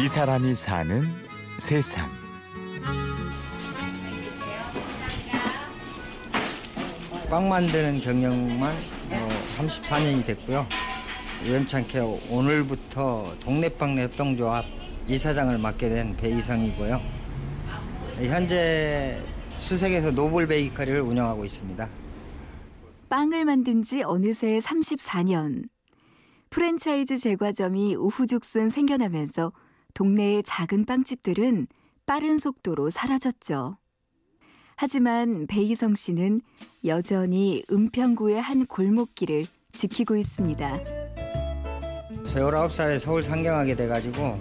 이 사람이 사는 세상. 빵 만드는 경력만 뭐 34년이 됐고요. 우연찮게 오늘부터 동네빵 협동조합 이사장을 맡게 된 배이성이고요. 현재 수색에서 노블 베이커리를 운영하고 있습니다. 빵을 만든 지 어느새 34년. 프랜차이즈 제과점이 우후죽순 생겨나면서 동네의 작은 빵집들은 빠른 속도로 사라졌죠. 하지만 배희성 씨는 여전히 은평구의 한 골목길을 지키고 있습니다. 19살에 서울 상경하게 돼가지고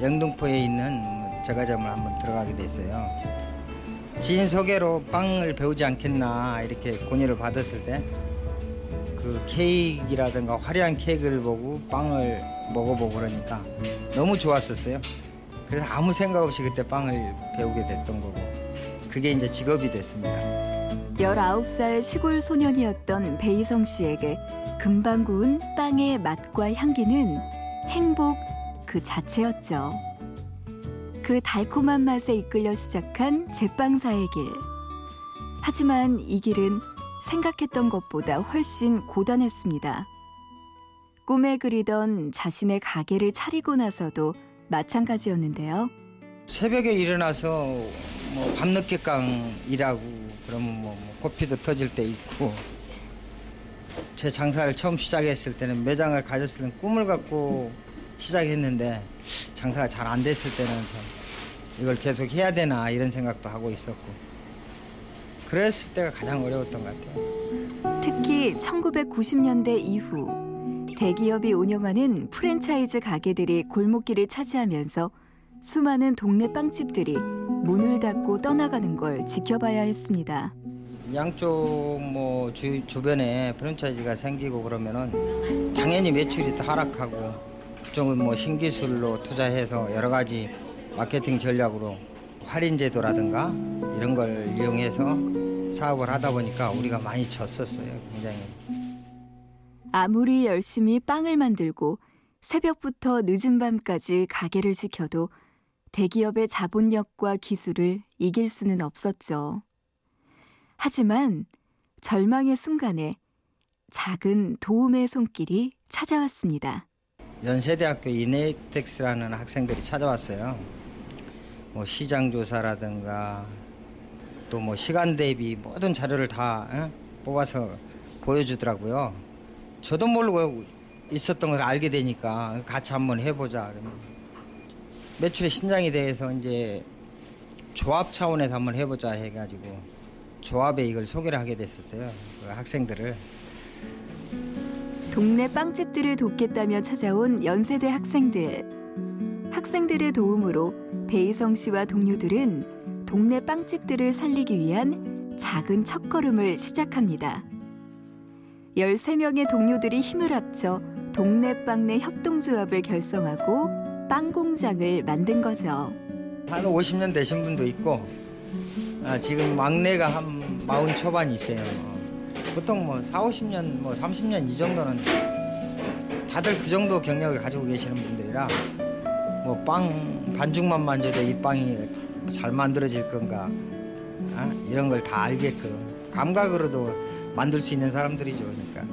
영등포에 있는 제과점을 한번 들어가게 됐어요. 지인 소개로 빵을 배우지 않겠나 이렇게 권유를 받았을 때 그 케이크라든가 화려한 케이크를 보고 빵을 먹어보고 그러니까 너무 좋았었어요. 그래서 아무 생각 없이 그때 빵을 배우게 됐던 거고 그게 이제 직업이 됐습니다. 19살 시골 소년이었던 배희성 씨에게 금방 구운 빵의 맛과 향기는 행복 그 자체였죠. 그 달콤한 맛에 이끌려 시작한 제빵사의 길. 하지만 이 길은 생각했던 것보다 훨씬 고단했습니다. 꿈에 그리던 자신의 가게를 차리고 나서도 마찬가지였는데요. 새벽에 일어나서 뭐 밤늦게깡 일하고 그러면 뭐, 뭐 코피도 터질 때 있고 제 장사를 처음 시작했을 때는 매장을 가졌을 때는 꿈을 갖고 시작했는데 장사가 잘 안 됐을 때는 참 이걸 계속 해야 되나 이런 생각도 하고 있었고 그랬을 때가 가장 어려웠던 것 같아요. 특히 1990년대 이후 대기업이 운영하는 프랜차이즈 가게들이 골목길을 차지하면서 수많은 동네 빵집들이 문을 닫고 떠나가는 걸 지켜봐야 했습니다. 양쪽 뭐 주, 주변에 프랜차이즈가 생기고 그러면은 당연히 매출이 더 하락하고 그쪽은 뭐 신기술로 투자해서 여러 가지 마케팅 전략으로 할인 제도라든가 이런 걸 이용해서 사업을 하다 보니까 우리가 많이 졌었어요. 굉장히. 아무리 열심히 빵을 만들고 새벽부터 늦은 밤까지 가게를 지켜도 대기업의 자본력과 기술을 이길 수는 없었죠. 하지만 절망의 순간에 작은 도움의 손길이 찾아왔습니다. 연세대학교 이네텍스라는 학생들이 찾아왔어요. 뭐 시장 조사라든가 또 뭐 시간 대비 모든 자료를 다 에? 뽑아서 보여주더라고요. 저도 모르고 있었던 걸 알게 되니까 같이 한번 해보자. 매출의 신장에 대해서 이제 조합 차원에서 한번 해보자 해가지고 조합에 이걸 소개를 하게 됐었어요. 그 학생들을. 동네 빵집들을 돕겠다며 찾아온 연세대 학생들. 학생들의 도움으로 배희성 씨와 동료들은 동네 빵집들을 살리기 위한 작은 첫걸음을 시작합니다. 13명의 동료들이 힘을 합쳐 동네 빵내 협동조합을 결성하고 빵 공장을 만든 거죠. 한 50년 되신 분도 있고 아, 지금 막내가 한 마흔 초반이 있어요. 보통 뭐 4, 50년, 뭐 30년 이 정도는 다들 그 정도 경력을 가지고 계시는 분들이라 뭐 빵 반죽만 만져도 이 빵이 잘 만들어질 건가 아? 이런 걸 다 알게끔 감각으로도 만들 수 있는 사람들이죠. 그러니까.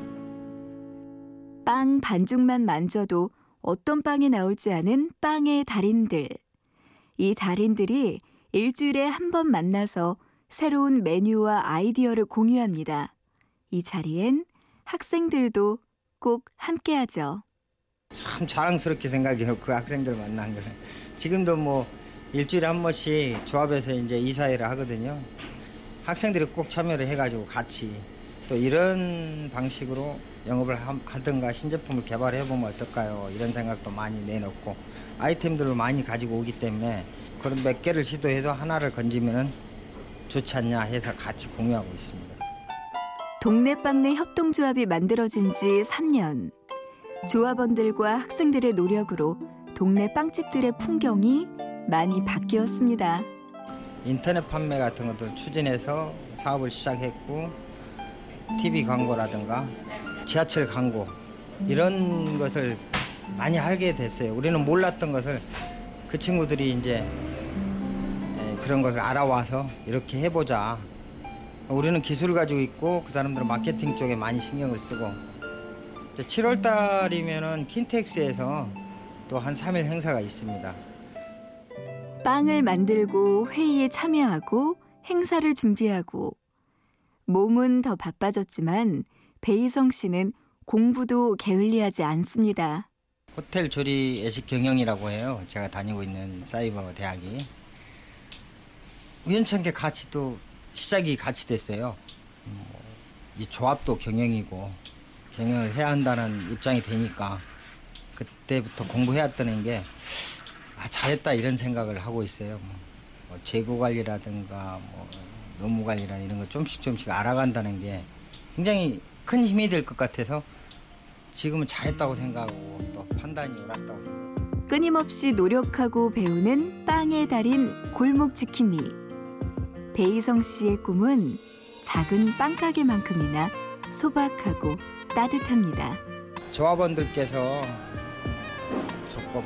빵 반죽만 만져도 어떤 빵이 나올지 아는 빵의 달인들. 이 달인들이 일주일에 한 번 만나서 새로운 메뉴와 아이디어를 공유합니다. 이 자리엔 학생들도 꼭 함께하죠. 참 자랑스럽게 생각해요. 그 학생들 만난 거. 지금도 뭐 일주일에 한 번씩 조합에서 이제 이사회를 하거든요. 학생들이 꼭 참여를 해가지고 같이 또 이런 방식으로 영업을 하든가 신제품을 개발해 보면 어떨까요? 이런 생각도 많이 내놓고 아이템들을 많이 가지고 오기 때문에 그런 몇 개를 시도해도 하나를 건지면은 좋지 않냐 해서 같이 공유하고 있습니다. 동네빵내 협동조합이 만들어진 지 3년. 조합원들과 학생들의 노력으로 동네 빵집들의 풍경이 많이 바뀌었습니다. 인터넷 판매 같은 것들 추진해서 사업을 시작했고 TV 광고라든가 지하철 광고 이런 것을 많이 알게 됐어요. 우리는 몰랐던 것을 그 친구들이 이제 예, 그런 걸 알아와서 이렇게 해보자. 우리는 기술을 가지고 있고 그 사람들은 마케팅 쪽에 많이 신경을 쓰고 7월 달이면은 킨텍스에서 또 한 3일 행사가 있습니다. 빵을 만들고 회의에 참여하고 행사를 준비하고 몸은 더 바빠졌지만 베이성 씨는 공부도 게을리하지 않습니다. 호텔 조리 예식 경영이라고 해요. 제가 다니고 있는 사이버 대학이 우연찮게 같이 또 시작이 같이 됐어요. 음, 이 조합도 경영이고 경영을 해야 한다는 입장이 되니까 그때부터 공부해왔다는 게 아, 잘했다 이런 생각을 하고 있어요. 뭐, 뭐 재고 관리라든가 뭐 노무 관리라 이런 거 좀씩 좀씩 알아간다는 게 굉장히 큰 힘이 될 것 같아서 지금은 잘했다고 생각하고 또 판단이 옳았다고 생각합니다. 끊임없이 노력하고 배우는 빵의 달인 골목 지킴이. 베이성 씨의 꿈은 작은 빵가게만큼이나 소박하고 따뜻합니다. 조합원들께서 조금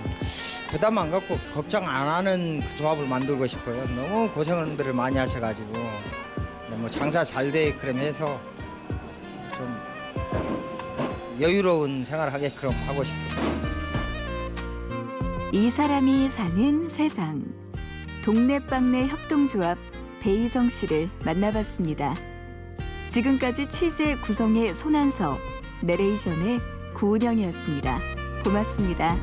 부담 안 갖고 걱정 안 하는 그 조합을 만들고 싶어요. 너무 고생들을 많이 하셔가지고 뭐 장사 잘돼 그럼 해서 좀 여유로운 생활을 하게끔 하고 싶어요. 이 사람이 사는 세상. 동네빵내 협동조합 베이성 씨를 만나봤습니다. 지금까지 취재 구성의 손한서, 내레이션의 구은영이었습니다. 고맙습니다.